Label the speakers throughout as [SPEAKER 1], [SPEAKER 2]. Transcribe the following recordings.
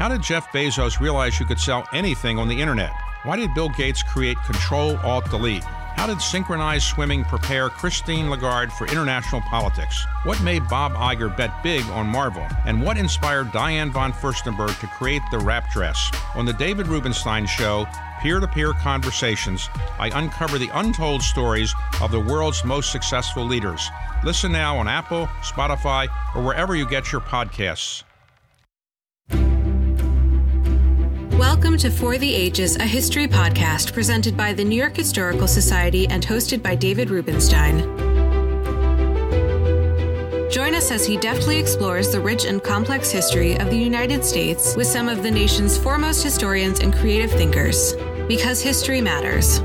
[SPEAKER 1] How did Jeff Bezos realize you could sell anything on the internet? Why did Bill Gates create Control Alt Delete? How did synchronized swimming prepare Christine Lagarde for international politics? What made Bob Iger bet big on Marvel? And what inspired Diane von Furstenberg to create the wrap dress? On the David Rubenstein Show, peer to peer conversations, I uncover the untold stories of the world's most successful leaders. Listen now on Apple, Spotify, or wherever you get your podcasts.
[SPEAKER 2] Welcome to For the Ages, a history podcast presented by the New York Historical Society and hosted by David Rubenstein. Join us as he deftly explores the rich and complex history of the United States with some of the nation's foremost historians and creative thinkers. Because history matters.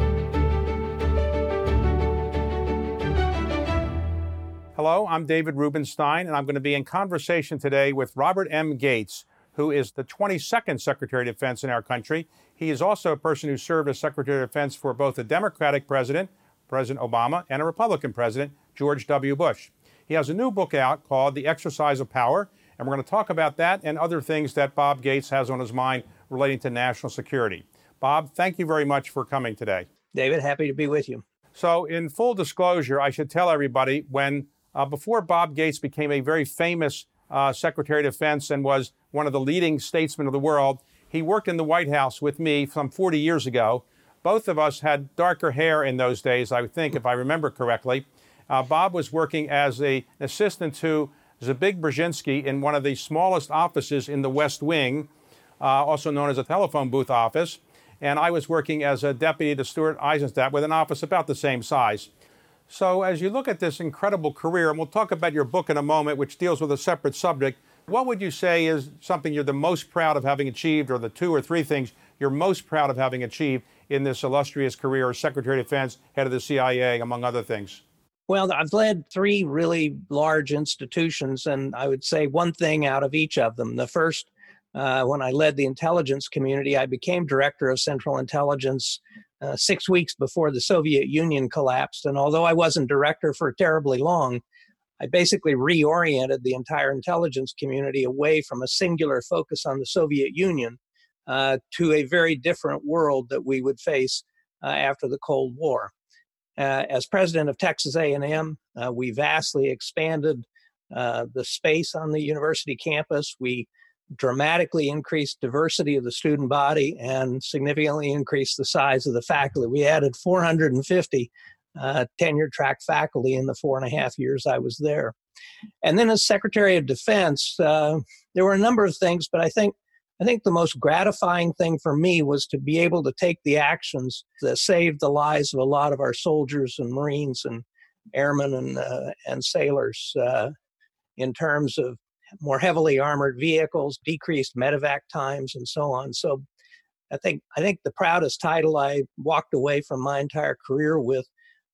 [SPEAKER 1] Hello, I'm David Rubenstein, and I'm going to be in conversation today with Robert M. Gates who is the 22nd Secretary of Defense in our country. He is also a person who served as Secretary of Defense for both a Democratic president, President Obama, and a Republican president, George W. Bush. He has a new book out called The Exercise of Power, and we're going to talk about that and other things that Bob Gates has on his mind relating to national security. Bob, thank you very much for coming today.
[SPEAKER 3] David, happy to be with you.
[SPEAKER 1] So, in full disclosure, I should tell everybody when uh, before Bob Gates became a very famous uh, Secretary of Defense and was one of the leading statesmen of the world. He worked in the White House with me some 40 years ago. Both of us had darker hair in those days, I think, if I remember correctly. Uh, Bob was working as a, an assistant to Zbig Brzezinski in one of the smallest offices in the West Wing, uh, also known as a telephone booth office. And I was working as a deputy to Stuart Eizenstat with an office about the same size. So, as you look at this incredible career, and we'll talk about your book in a moment, which deals with a separate subject, what would you say is something you're the most proud of having achieved, or the two or three things you're most proud of having achieved in this illustrious career as Secretary of Defense, head of the CIA, among other things?
[SPEAKER 3] Well, I've led three really large institutions, and I would say one thing out of each of them. The first, uh, when I led the intelligence community, I became director of Central Intelligence uh, six weeks before the Soviet Union collapsed. And although I wasn't director for terribly long, I basically reoriented the entire intelligence community away from a singular focus on the Soviet Union uh, to a very different world that we would face uh, after the Cold War. Uh, as president of Texas A&M, uh, we vastly expanded uh, the space on the university campus. We dramatically increased diversity of the student body and significantly increased the size of the faculty. We added 450 uh, tenure track faculty in the four and a half years I was there. And then as Secretary of Defense, uh, there were a number of things, but I think I think the most gratifying thing for me was to be able to take the actions that saved the lives of a lot of our soldiers and Marines and airmen and uh, and sailors uh, in terms of more heavily armored vehicles, decreased medevac times, and so on. So I think I think the proudest title I walked away from my entire career with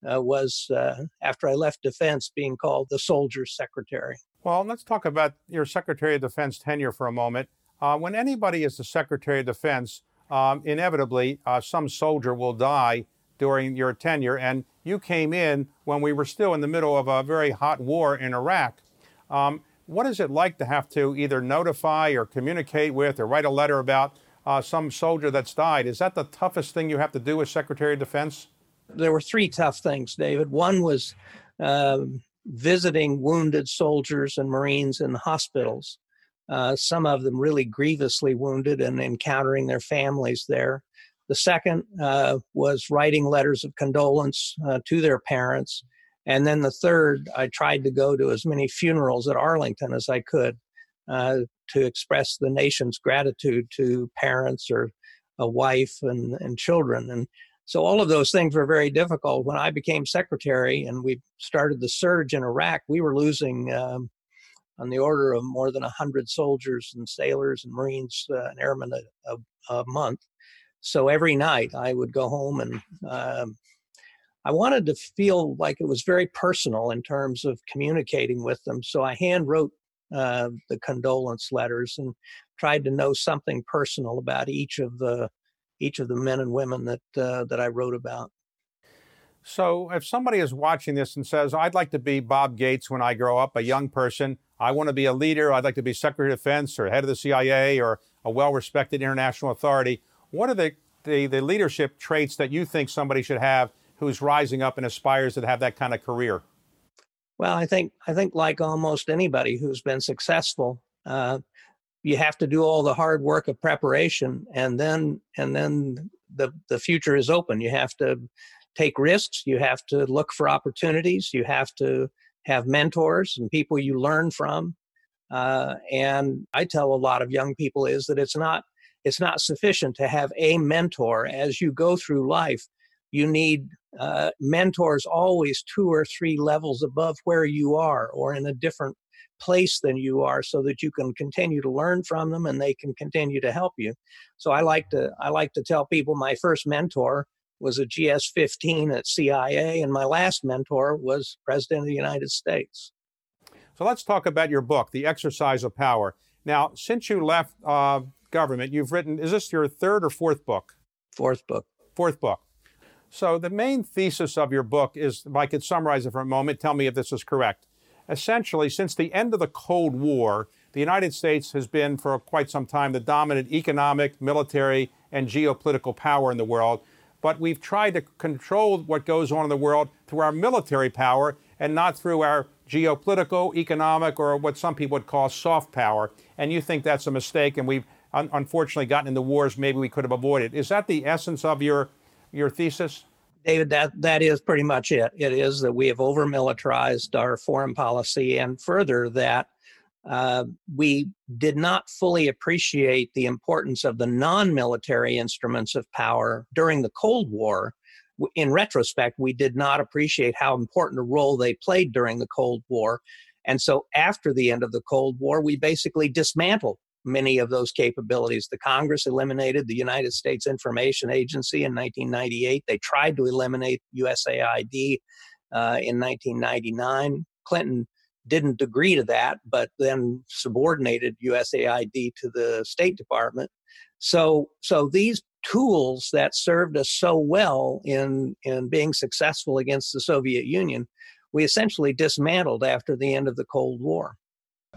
[SPEAKER 3] uh, was uh, after I left defense being called the soldier's secretary.
[SPEAKER 1] Well, let's talk about your Secretary of Defense tenure for a moment. Uh, when anybody is the Secretary of Defense, um, inevitably uh, some soldier will die during your tenure, and you came in when we were still in the middle of a very hot war in Iraq. Um, what is it like to have to either notify or communicate with or write a letter about uh, some soldier that's died? Is that the toughest thing you have to do as Secretary of Defense?
[SPEAKER 3] There were three tough things, David. One was uh, visiting wounded soldiers and Marines in hospitals, uh, some of them really grievously wounded and encountering their families there. The second uh, was writing letters of condolence uh, to their parents and then the third, I tried to go to as many funerals at Arlington as I could uh, to express the nation's gratitude to parents or a wife and, and children. And so all of those things were very difficult. When I became secretary and we started the surge in Iraq, we were losing um, on the order of more than 100 soldiers and sailors and Marines uh, and airmen a, a, a, month. So every night I would go home and um, I wanted to feel like it was very personal in terms of communicating with them. So I hand wrote uh, the condolence letters and tried to know something personal about each of the each of the men and women that uh, that I wrote about.
[SPEAKER 1] So, if somebody is watching this and says, "I'd like to be Bob Gates when I grow up, a young person," I want to be a leader. I'd like to be Secretary of Defense or head of the CIA or a well respected international authority. What are the, the, the, leadership traits that you think somebody should have who's rising up and aspires to have that kind of career?
[SPEAKER 3] Well, I think I think like almost anybody who's been successful, uh, you have to do all the hard work of preparation, and then and then the the future is open. You have to take risks. You have to look for opportunities. You have to have mentors and people you learn from. Uh, and I tell a lot of young people is that it's not it's not sufficient to have a mentor as you go through life. You need uh, mentors always two or three levels above where you are or in a different place than you are so that you can continue to learn from them and they can continue to help you so i like to i like to tell people my first mentor was a GS15 at CIA, and my last mentor was President of the United States.
[SPEAKER 1] So let's talk about your book, The Exercise of Power. Now, since you left uh, government, you've written, is this your third or fourth book?
[SPEAKER 3] Fourth book.
[SPEAKER 1] Fourth book. So the main thesis of your book is, if I could summarize it for a moment, tell me if this is correct. Essentially, since the end of the Cold War, the United States has been for quite some time the dominant economic, military, and geopolitical power in the world but we've tried to control what goes on in the world through our military power and not through our geopolitical, economic, or what some people would call soft power. And you think that's a mistake, and we've un- unfortunately gotten into wars maybe we could have avoided. Is that the essence of your your thesis?
[SPEAKER 3] David, that, that is pretty much it. It is that we have over militarized our foreign policy, and further, that uh, we did not fully appreciate the importance of the non military instruments of power during the Cold War. In retrospect, we did not appreciate how important a role they played during the Cold War. And so, after the end of the Cold War, we basically dismantled many of those capabilities. The Congress eliminated the United States Information Agency in 1998. They tried to eliminate USAID uh, in 1999. Clinton didn't agree to that, but then subordinated USAID to the State Department. So, so these tools that served us so well in, in being successful against the Soviet Union, we essentially dismantled after the end of the Cold War.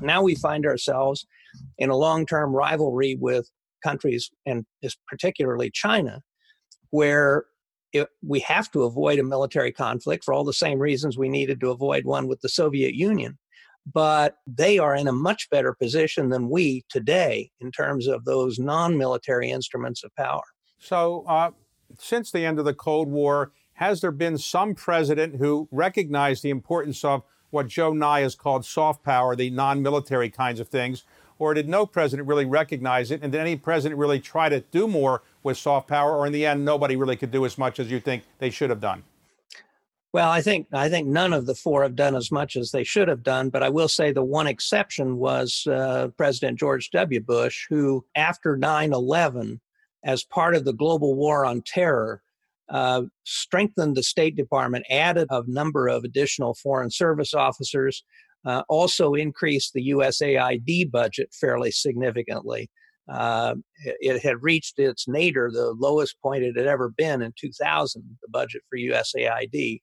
[SPEAKER 3] Now we find ourselves in a long term rivalry with countries, and particularly China, where it, we have to avoid a military conflict for all the same reasons we needed to avoid one with the Soviet Union. But they are in a much better position than we today in terms of those non military instruments of power.
[SPEAKER 1] So, uh, since the end of the Cold War, has there been some president who recognized the importance of what Joe Nye has called soft power, the non military kinds of things? Or did no president really recognize it? And did any president really try to do more with soft power? Or in the end, nobody really could do as much as you think they should have done?
[SPEAKER 3] Well, I think I think none of the four have done as much as they should have done, but I will say the one exception was uh, President George W. Bush, who, after 9/11, as part of the global war on terror, uh, strengthened the State Department, added a number of additional Foreign Service officers, uh, also increased the USAID budget fairly significantly. Uh, it, had reached its nadir, the lowest point it had ever been in 2000, the budget for USAID,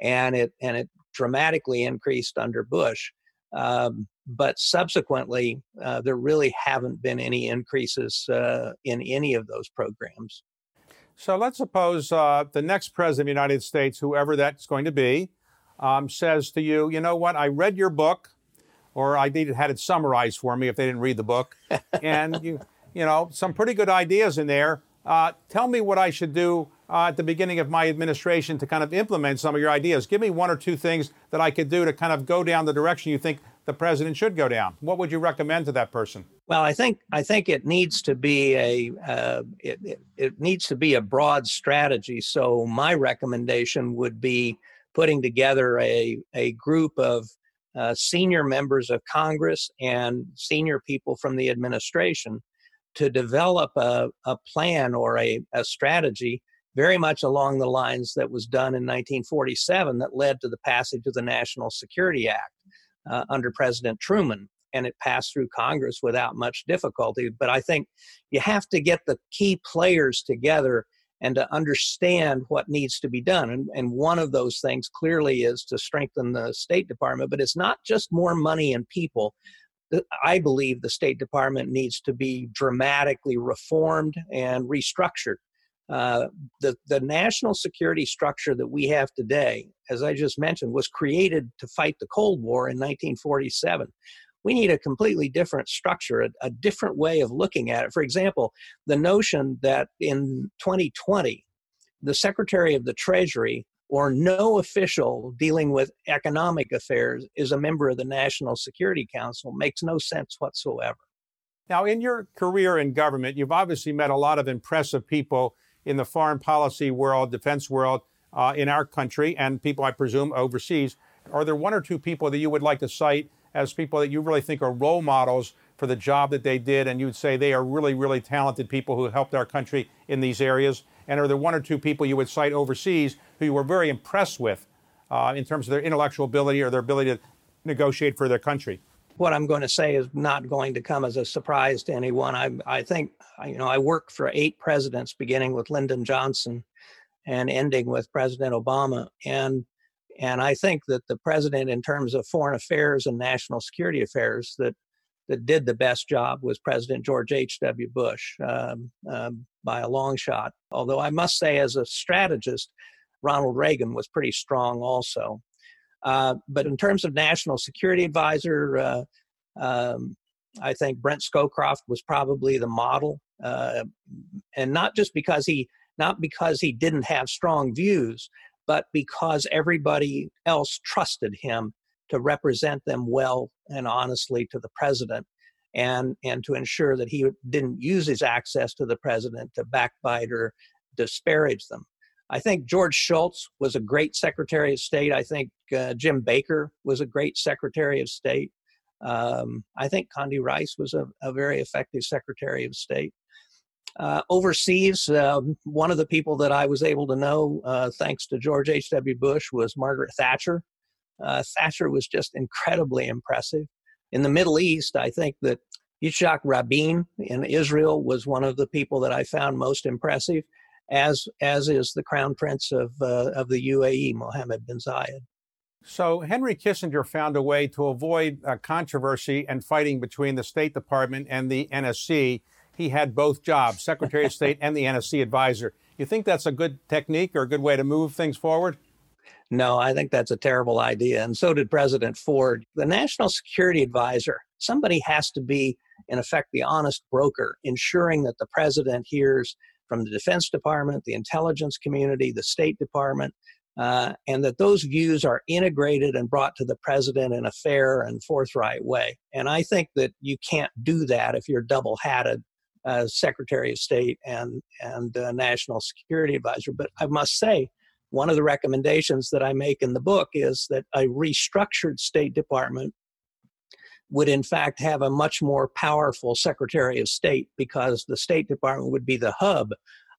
[SPEAKER 3] and it and it dramatically increased under Bush. Um, but subsequently, uh, there really haven't been any increases uh, in any of those programs.
[SPEAKER 1] So let's suppose uh, the next president of the United States, whoever that's going to be, um, says to you, you know what, I read your book, or I needed, had it summarized for me if they didn't read the book, and you, you know, some pretty good ideas in there. Uh, tell me what I should do uh, at the beginning of my administration to kind of implement some of your ideas. Give me one or two things that I could do to kind of go down the direction you think the president should go down. What would you recommend to that person?
[SPEAKER 3] Well, I think I think it needs to be a uh, it, it, it needs to be a broad strategy. So my recommendation would be putting together a, a group of uh, senior members of Congress and senior people from the administration to develop a, a plan or a, a strategy very much along the lines that was done in 1947 that led to the passage of the National Security Act uh, under President Truman. And it passed through Congress without much difficulty. But I think you have to get the key players together and to understand what needs to be done. And, and one of those things clearly is to strengthen the State Department, but it's not just more money and people. I believe the State Department needs to be dramatically reformed and restructured. Uh, the, the national security structure that we have today, as I just mentioned, was created to fight the Cold War in 1947 we need a completely different structure, a, a, different way of looking at it. For example, the notion that in 2020, the Secretary of the Treasury or no official dealing with economic affairs is a member of the National Security Council makes no sense whatsoever.
[SPEAKER 1] Now, in your career in government, you've obviously met a lot of impressive people in the foreign policy world, defense world, uh, in our country, and people, I presume, overseas. Are there one or two people that you would like to cite as people that you really think are role models for the job that they did, and you'd say they are really, really talented people who helped our country in these areas? And are there one or two people you would cite overseas who you were very impressed with uh, in terms of their intellectual ability or their ability to negotiate for their country?
[SPEAKER 3] What I'm going to say is not going to come as a surprise to anyone. I, I think, you know, I worked for eight presidents, beginning with Lyndon Johnson and ending with President Obama. And and I think that the president, in terms of foreign affairs and national security affairs, that that did the best job was President George H.W. Bush um, um, by a long shot. Although I must say, as a strategist, Ronald Reagan was pretty strong also. Uh, but in terms of national security advisor, uh, um, I think Brent Scowcroft was probably the model, uh, and not just because he not because he didn't have strong views, but because everybody else trusted him to represent them well and honestly to the president and and to ensure that he didn't use his access to the president to backbite or disparage them. I think George Shultz was a great Secretary of State. I think uh, Jim Baker was a great Secretary of State. Um, I think Condi Rice was a, a, very effective Secretary of State. Uh, overseas, uh, one of the people that I was able to know, uh, thanks to George H.W. Bush, was Margaret Thatcher. Uh, Thatcher was just incredibly impressive. In the Middle East, I think that Yitzhak Rabin in Israel was one of the people that I found most impressive, as as is the Crown Prince of uh, of the UAE, Mohammed bin Zayed.
[SPEAKER 1] So Henry Kissinger found a way to avoid controversy and fighting between the State Department and the NSC he had both jobs, Secretary of State and the NSC advisor. You think that's a good technique or a good way to move things forward?
[SPEAKER 3] No, I think that's a terrible idea. And so did President Ford. The National Security Advisor, somebody has to be, in effect, the honest broker, ensuring that the president hears from the Defense Department, the intelligence community, the State Department, uh, and that those views are integrated and brought to the president in a fair and forthright way. And I think that you can't do that if you're double hatted as Secretary of State and and uh, National Security Advisor. But I must say, one of the recommendations that I make in the book is that a restructured State Department would in fact have a much more powerful Secretary of State because the State Department would be the hub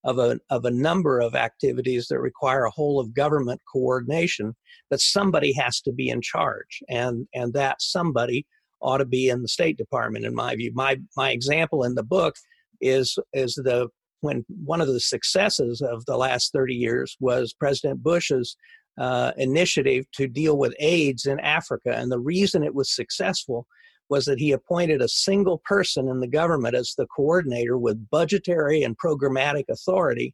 [SPEAKER 3] of a, of a number of activities that require a whole of government coordination, but somebody has to be in charge. And, and that somebody ought to be in the State Department, in my view. My, my example in the book is is the when one of the successes of the last 30 years was President Bush's uh, initiative to deal with AIDS in Africa. And the reason it was successful was that he appointed a single person in the government as the coordinator with budgetary and programmatic authority.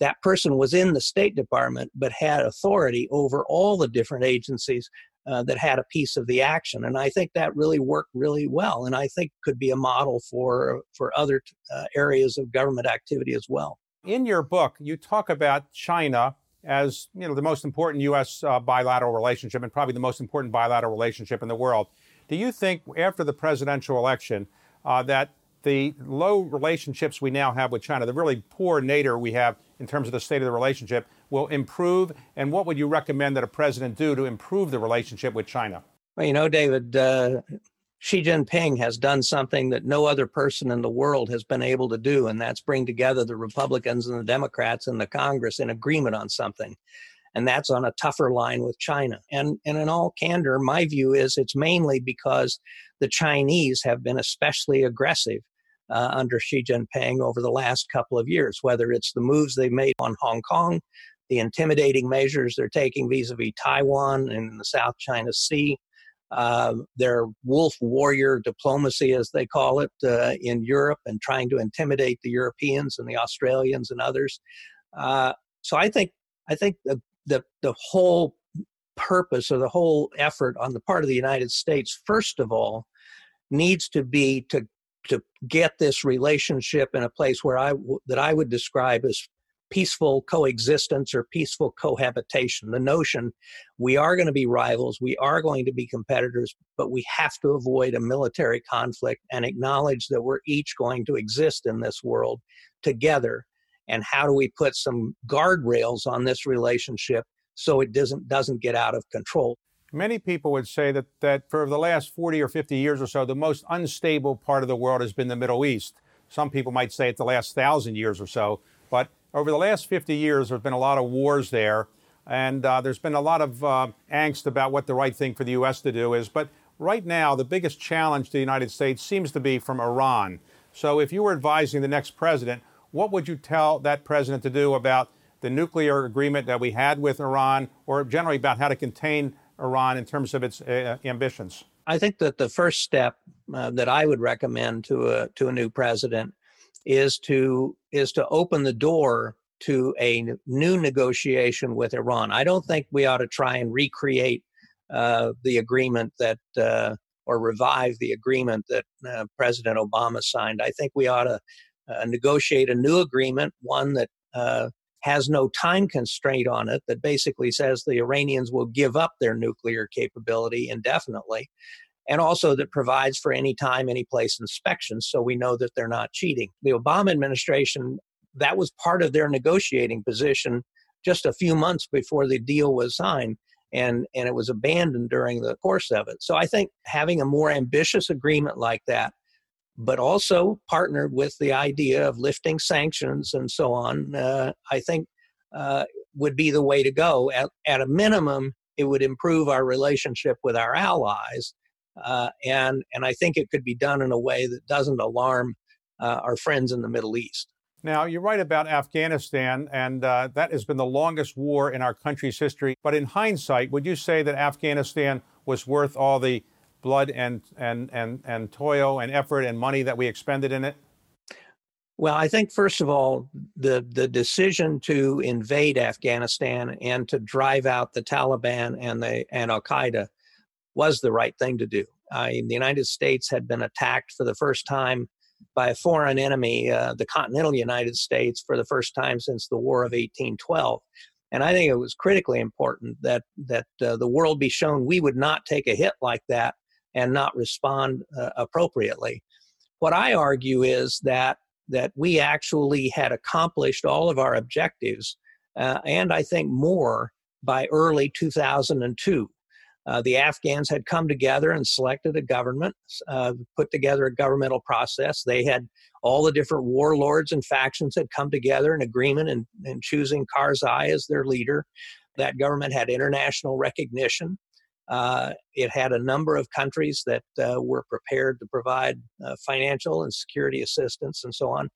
[SPEAKER 3] That person was in the State Department but had authority over all the different agencies uh, that had a piece of the action. And I think that really worked really well, and I think could be a model for for other uh, areas of government activity as well.
[SPEAKER 1] In your book, you talk about China as you know the most important U.S. Uh, bilateral relationship and probably the most important bilateral relationship in the world. Do you think after the presidential election uh, that the low relationships we now have with China, the really poor nadir we have in terms of the state of the relationship, will improve? And what would you recommend that a president do to improve the relationship with China?
[SPEAKER 3] Well, you know, David, uh, Xi Jinping has done something that no other person in the world has been able to do, and that's bring together the Republicans and the Democrats in the Congress in agreement on something. And that's on a tougher line with China. And, and in all candor, my view is it's mainly because the Chinese have been especially aggressive uh, under Xi Jinping over the last couple of years, whether it's the moves they've made on Hong Kong, the intimidating measures they're taking vis a vis Taiwan and the South China Sea, uh, their wolf warrior diplomacy, as they call it, uh, in Europe and trying to intimidate the Europeans and the Australians and others. Uh, so I think I think the, the the whole purpose or the whole effort on the part of the United States, first of all, needs to be to to get this relationship in a place where I that I would describe as peaceful coexistence or peaceful cohabitation. The notion we are going to be rivals, we are going to be competitors, but we have to avoid a military conflict and acknowledge that we're each going to exist in this world together. And how do we put some guardrails on this relationship so it doesn't doesn't get out of control?
[SPEAKER 1] Many people would say that, that for the last 40 or 50 years or so, the most unstable part of the world has been the Middle East. Some people might say it the last thousand years or so. But over the last 50 years, there's been a lot of wars there. And uh, there's been a lot of uh, angst about what the right thing for the U.S. to do is. But right now, the biggest challenge to the United States seems to be from Iran. So if you were advising the next president, what would you tell that president to do about the nuclear agreement that we had with Iran, or generally about how to contain Iran in terms of its uh, ambitions?
[SPEAKER 3] I think that the first step uh, that I would recommend to a to a new president is to is to open the door to a new negotiation with Iran. I don't think we ought to try and recreate uh, the agreement that uh, or revive the agreement that uh, President Obama signed. I think we ought to uh, negotiate a new agreement, one that has no time constraint on it that basically says the Iranians will give up their nuclear capability indefinitely, and also that provides for any time, any place inspections so we know that they're not cheating. The Obama administration, that was part of their negotiating position just a few months before the deal was signed. And, and it was abandoned during the course of it. So I think having a more ambitious agreement like that but also partnered with the idea of lifting sanctions and so on, uh, I think uh, would be the way to go. At, at a minimum, it would improve our relationship with our allies. Uh, and, and I think it could be done in a way that doesn't alarm uh, our friends in the Middle East.
[SPEAKER 1] Now, you're right about Afghanistan, and uh, that has been the longest war in our country's history. But in hindsight, would you say that Afghanistan was worth all the blood and, and, and, and toil and effort and money that we expended in it?
[SPEAKER 3] Well, I think first of all, the the decision to invade Afghanistan and to drive out the Taliban and the and Al Qaeda was the right thing to do. Uh, the United States had been attacked for the first time by a foreign enemy, uh, the continental United States, for the first time since the War of 1812. And I think it was critically important that that uh, the world be shown we would not take a hit like that and not respond uh, appropriately. What I argue is that that we actually had accomplished all of our objectives, uh, and I think more by early 2002. Uh, the Afghans had come together and selected a government, uh, put together a governmental process. They had all the different warlords and factions had come together in agreement and, in choosing Karzai as their leader. That government had international recognition. Uh, it had a number of countries that uh, were prepared to provide uh, financial and security assistance and so on.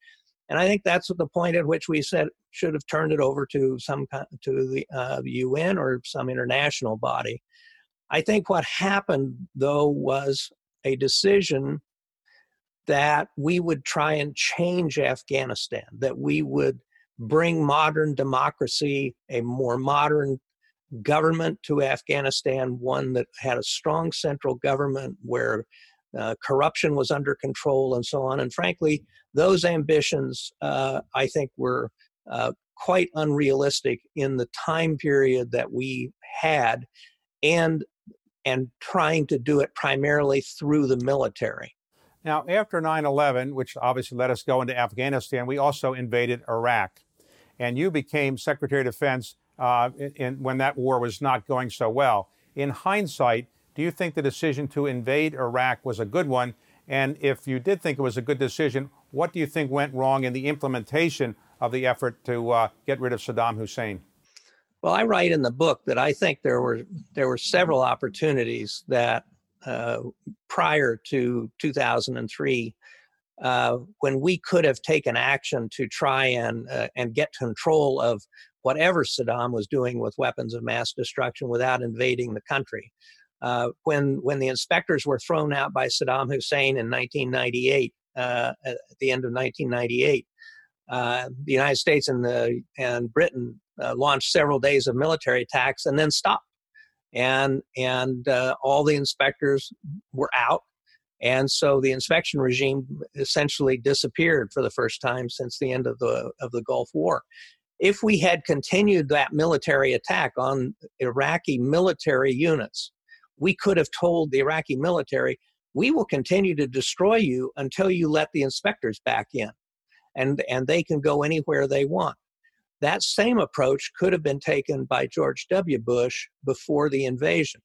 [SPEAKER 3] And I think that's the point at which we said should have turned it over to some to the UN or some international body. I think what happened though was a decision that we would try and change Afghanistan, that we would bring modern democracy, a more modern government to Afghanistan, one that had a strong central government where uh, corruption was under control and so on. And frankly, those ambitions, uh, I think, were uh, quite unrealistic in the time period that we had, and and trying to do it primarily through the military.
[SPEAKER 1] Now, after 9 11, which obviously let us go into Afghanistan, we also invaded Iraq. And you became Secretary of Defense uh, in, in, when that war was not going so well. In hindsight, do you think the decision to invade Iraq was a good one? And if you did think it was a good decision, what do you think went wrong in the implementation of the effort to uh, get rid of Saddam Hussein?
[SPEAKER 3] Well, I write in the book that I think there were there were several opportunities that uh, prior to 2003 uh, when we could have taken action to try and uh, and get control of whatever Saddam was doing with weapons of mass destruction without invading the country. Uh, when when the inspectors were thrown out by Saddam Hussein in 1998, uh, at the end of 1998, uh, the United States and the and Britain uh, launched several days of military attacks and then stopped, and and uh, all the inspectors were out, and so the inspection regime essentially disappeared for the first time since the end of the of the Gulf War. If we had continued that military attack on Iraqi military units, we could have told the Iraqi military, "We will continue to destroy you until you let the inspectors back in." and, and they can go anywhere they want. That same approach could have been taken by George W. Bush before the invasion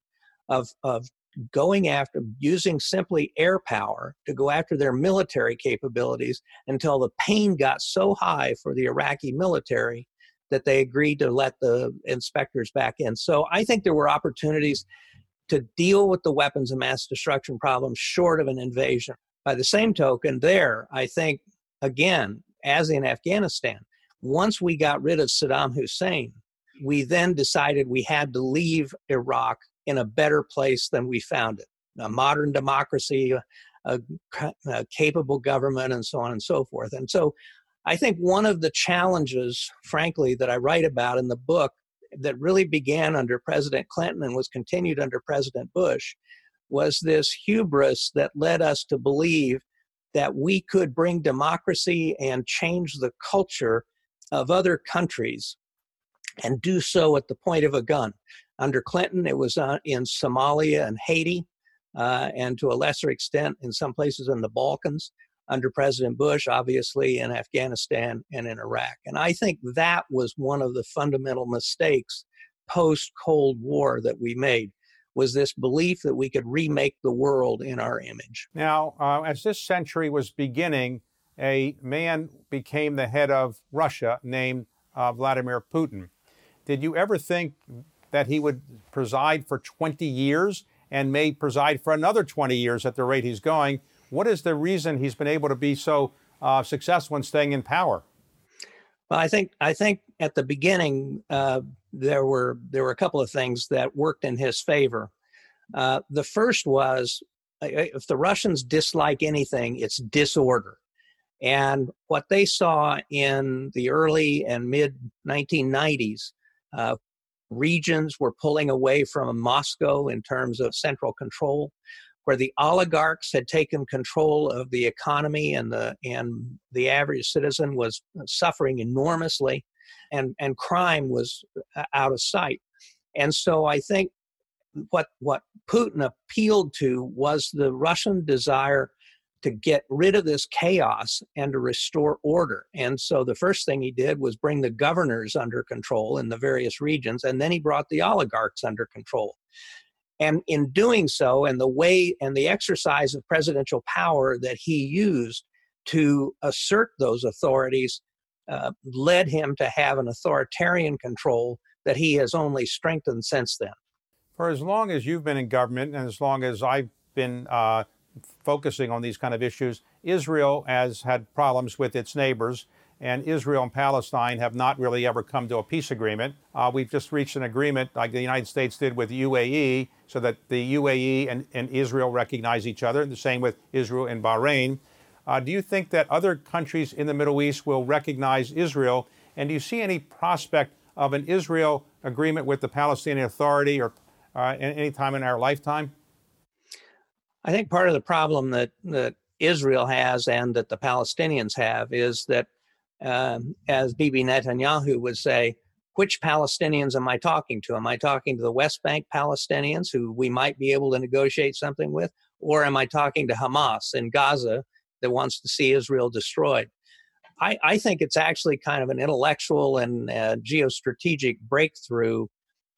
[SPEAKER 3] of, of going after using simply air power to go after their military capabilities until the pain got so high for the Iraqi military that they agreed to let the inspectors back in. So I think there were opportunities to deal with the weapons of mass destruction problem short of an invasion. By the same token, there, I think again, as in Afghanistan, once we got rid of Saddam Hussein, we then decided we had to leave Iraq in a better place than we found it a modern democracy, a, a, capable government, and so on and so forth. And so I think one of the challenges, frankly, that I write about in the book that really began under President Clinton and was continued under President Bush was this hubris that led us to believe that we could bring democracy and change the culture of other countries and do so at the point of a gun. Under Clinton, it was uh, in Somalia and Haiti, uh, and to a lesser extent in some places in the Balkans. Under President Bush, obviously in Afghanistan and in Iraq. And I think that was one of the fundamental mistakes post Cold War that we made was this belief that we could remake the world in our image.
[SPEAKER 1] Now, uh, as this century was beginning, a man became the head of Russia named uh, Vladimir Putin. Did you ever think that he would preside for 20 years and may preside for another 20 years at the rate he's going? What is the reason he's been able to be so uh, successful in staying in power?
[SPEAKER 3] Well, I think I think at the beginning uh, there were there were a couple of things that worked in his favor. Uh, the first was if the Russians dislike anything, it's disorder. And what they saw in the early and mid 1990s, uh, regions were pulling away from Moscow in terms of central control, where the oligarchs had taken control of the economy and the and the average citizen was suffering enormously and, and crime was uh, out of sight. And so I think what, what Putin appealed to was the Russian desire to get rid of this chaos and to restore order. And so the first thing he did was bring the governors under control in the various regions, and then he brought the oligarchs under control. And in doing so, and the way and the exercise of presidential power that he used to assert those authorities uh, led him to have an authoritarian control that he has only strengthened since then.
[SPEAKER 1] For as long as you've been in government and as long as I've been uh, focusing on these kind of issues, Israel has had problems with its neighbors, and Israel and Palestine have not really ever come to a peace agreement. Uh, we've just reached an agreement, like the United States did with UAE, so that the UAE and, and Israel recognize each other, and the same with Israel and Bahrain. Uh, do you think that other countries in the Middle East will recognize Israel? And do you see any prospect of an Israel agreement with the Palestinian Authority or uh, any time in our lifetime?
[SPEAKER 3] I think part of the problem that, that Israel has and that the Palestinians have is that, um, as Bibi Netanyahu would say, which Palestinians am I talking to? Am I talking to the West Bank Palestinians who we might be able to negotiate something with? Or am I talking to Hamas in Gaza that wants to see Israel destroyed. I, I think it's actually kind of an intellectual and uh, geostrategic breakthrough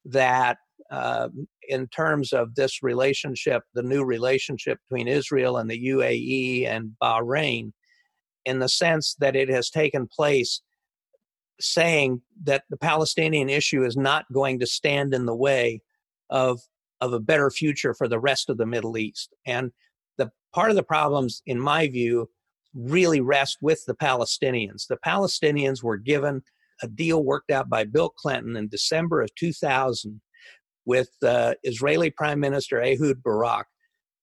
[SPEAKER 3] that, uh, in terms of this relationship, the new relationship between Israel and the UAE and Bahrain, in the sense that it has taken place saying that the Palestinian issue is not going to stand in the way of of a better future for the rest of the Middle East. And the part of the problems, in my view, really rest with the Palestinians. The Palestinians were given a deal worked out by Bill Clinton in December of 2000 with uh, Israeli Prime Minister Ehud Barak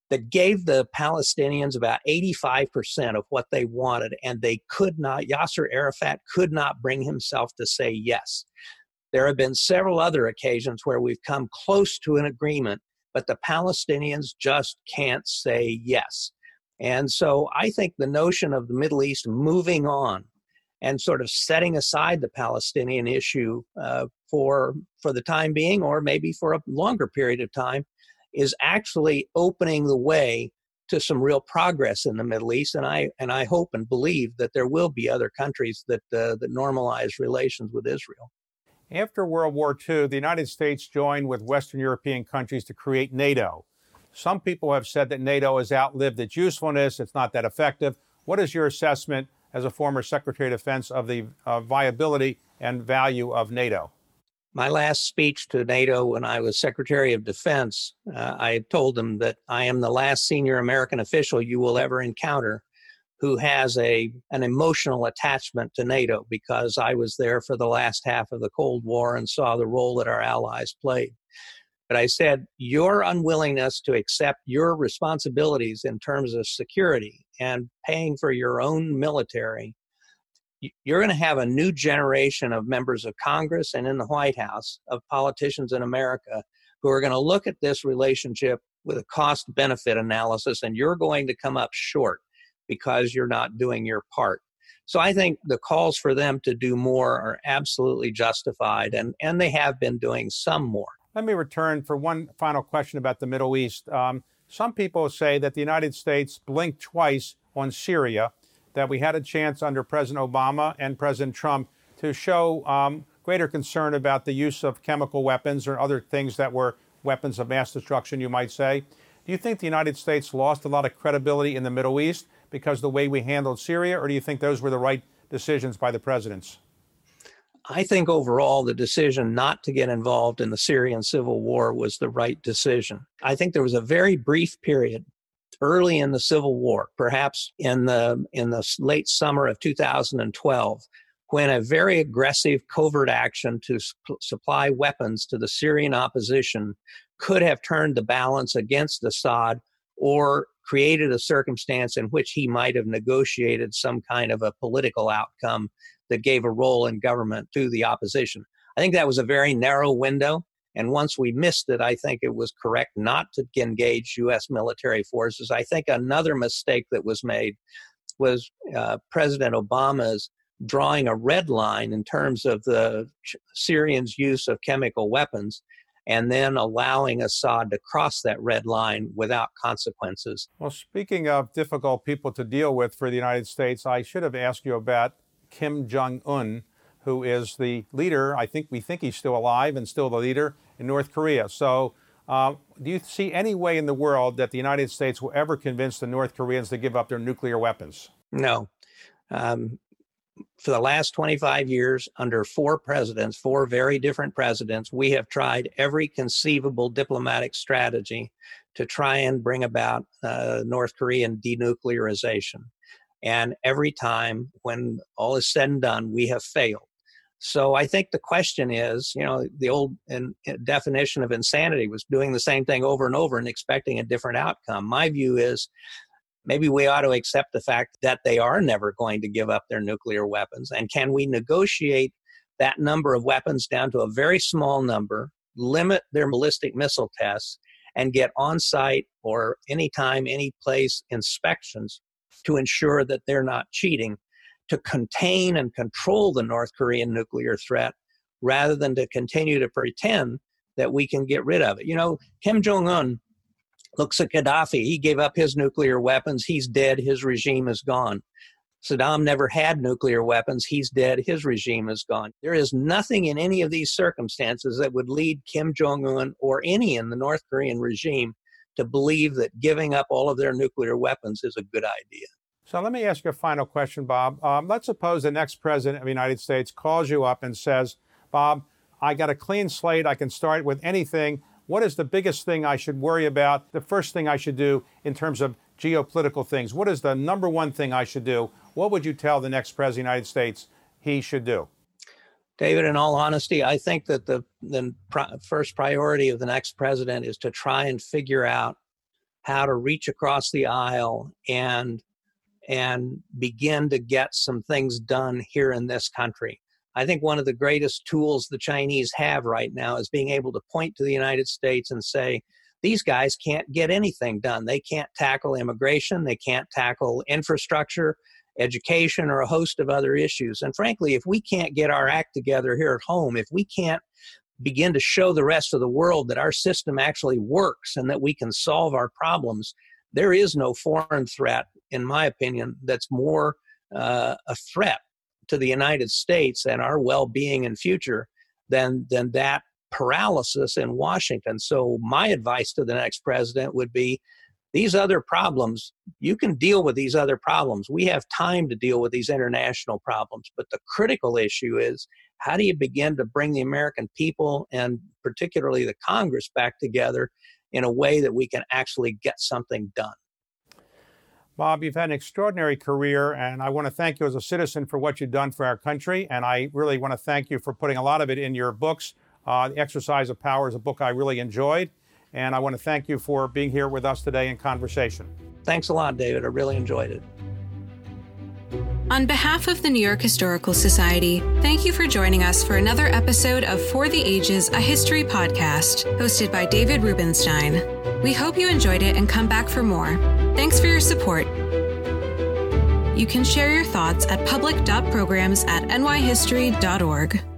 [SPEAKER 3] that gave the Palestinians about 85% of what they wanted, and they could not, Yasser Arafat could not bring himself to say yes. There have been several other occasions where we've come close to an agreement, but the Palestinians just can't say yes. And so I think the notion of the Middle East moving on and sort of setting aside the Palestinian issue uh, for for the time being, or maybe for a longer period of time, is actually opening the way to some real progress in the Middle East. And I and I hope and believe that there will be other countries that uh, that normalize relations with Israel.
[SPEAKER 1] After World War II, the United States joined with Western European countries to create NATO. Some people have said that NATO has outlived its usefulness, it's not that effective. What is your assessment as a former Secretary of Defense of the uh, viability and value of NATO?
[SPEAKER 3] My last speech to NATO when I was Secretary of Defense, uh, I told them that I am the last senior American official you will ever encounter who has a an emotional attachment to NATO because I was there for the last half of the Cold War and saw the role that our allies played. But I said, your unwillingness to accept your responsibilities in terms of security and paying for your own military, you're going to have a new generation of members of Congress and in the White House of politicians in America who are going to look at this relationship with a cost benefit analysis, and you're going to come up short because you're not doing your part. So I think the calls for them to do more are absolutely justified, and, and they have been doing some more.
[SPEAKER 1] Let me return for one final question about the Middle East. Um, some people say that the United States blinked twice on Syria, that we had a chance under President Obama and President Trump to show um, greater concern about the use of chemical weapons or other things that were weapons of mass destruction, you might say. Do you think the United States lost a lot of credibility in the Middle East? because the way we handled Syria, or do you think those were the right decisions by the presidents?
[SPEAKER 3] I think overall the decision not to get involved in the Syrian civil war was the right decision. I think there was a very brief period early in the civil war, perhaps in the in the late summer of 2012, when a very aggressive covert action to supply weapons to the Syrian opposition could have turned the balance against Assad or created a circumstance in which he might have negotiated some kind of a political outcome that gave a role in government to the opposition. I think that was a very narrow window. And once we missed it, I think it was correct not to engage U.S. military forces. I think another mistake that was made was uh, President Obama's drawing a red line in terms of the Syrians' use of chemical weapons and then allowing Assad to cross that red line without consequences.
[SPEAKER 1] Well, speaking of difficult people to deal with for the United States, I should have asked you about Kim Jong un, who is the leader. I think we think he's still alive and still the leader in North Korea. So, uh, do you see any way in the world that the United States will ever convince the North Koreans to give up their nuclear weapons?
[SPEAKER 3] No. Um, for the last 25 years, under four presidents, four very different presidents, we have tried every conceivable diplomatic strategy to try and bring about uh, North Korean denuclearization. And every time, when all is said and done, we have failed. So I think the question is, you know, the old in, in definition of insanity was doing the same thing over and over and expecting a different outcome. My view is maybe we ought to accept the fact that they are never going to give up their nuclear weapons. And can we negotiate that number of weapons down to a very small number, limit their ballistic missile tests, and get on site or anytime, any place inspections to ensure that they're not cheating to contain and control the North Korean nuclear threat rather than to continue to pretend that we can get rid of it. You know, Kim Jong un Looks at Gaddafi. He gave up his nuclear weapons. He's dead. His regime is gone. Saddam never had nuclear weapons. He's dead. His regime is gone. There is nothing in any of these circumstances that would lead Kim Jong un or any in the North Korean regime to believe that giving up all of their nuclear weapons is a good idea.
[SPEAKER 1] So let me ask you a final question, Bob. Um, let's suppose the next president of the United States calls you up and says, Bob, I got a clean slate. I can start with anything. What is the biggest thing I should worry about? The first thing I should do in terms of geopolitical things, what is the number one thing I should do? What would you tell the next president of the United States he should do?
[SPEAKER 3] David, in all honesty, I think that the, the first priority of the next president is to try and figure out how to reach across the aisle and and begin to get some things done here in this country. I think one of the greatest tools the Chinese have right now is being able to point to the United States and say, these guys can't get anything done. They can't tackle immigration, they can't tackle infrastructure, education, or a host of other issues. And frankly, if we can't get our act together here at home, if we can't begin to show the rest of the world that our system actually works and that we can solve our problems, there is no foreign threat, in my opinion, that's more uh, a threat to the United States and our well being and future than, than that paralysis in Washington. So, my advice to the next president would be these other problems, you can deal with these other problems. We have time to deal with these international problems. But the critical issue is how do you begin to bring the American people and particularly the Congress back together in a way that we can actually get something done?
[SPEAKER 1] Bob, you've had an extraordinary career, and I want to thank you as a citizen for what you've done for our country. And I really want to thank you for putting a lot of it in your books. Uh, the Exercise of Power is a book I really enjoyed. And I want to thank you for being here with us today in conversation.
[SPEAKER 3] Thanks a lot, David. I really enjoyed it.
[SPEAKER 2] On behalf of the New York Historical Society, thank you for joining us for another episode of For the Ages, a History podcast, hosted by David Rubenstein. We hope you enjoyed it and come back for more. Thanks for your support. You can share your thoughts at public.programs at nyhistory.org.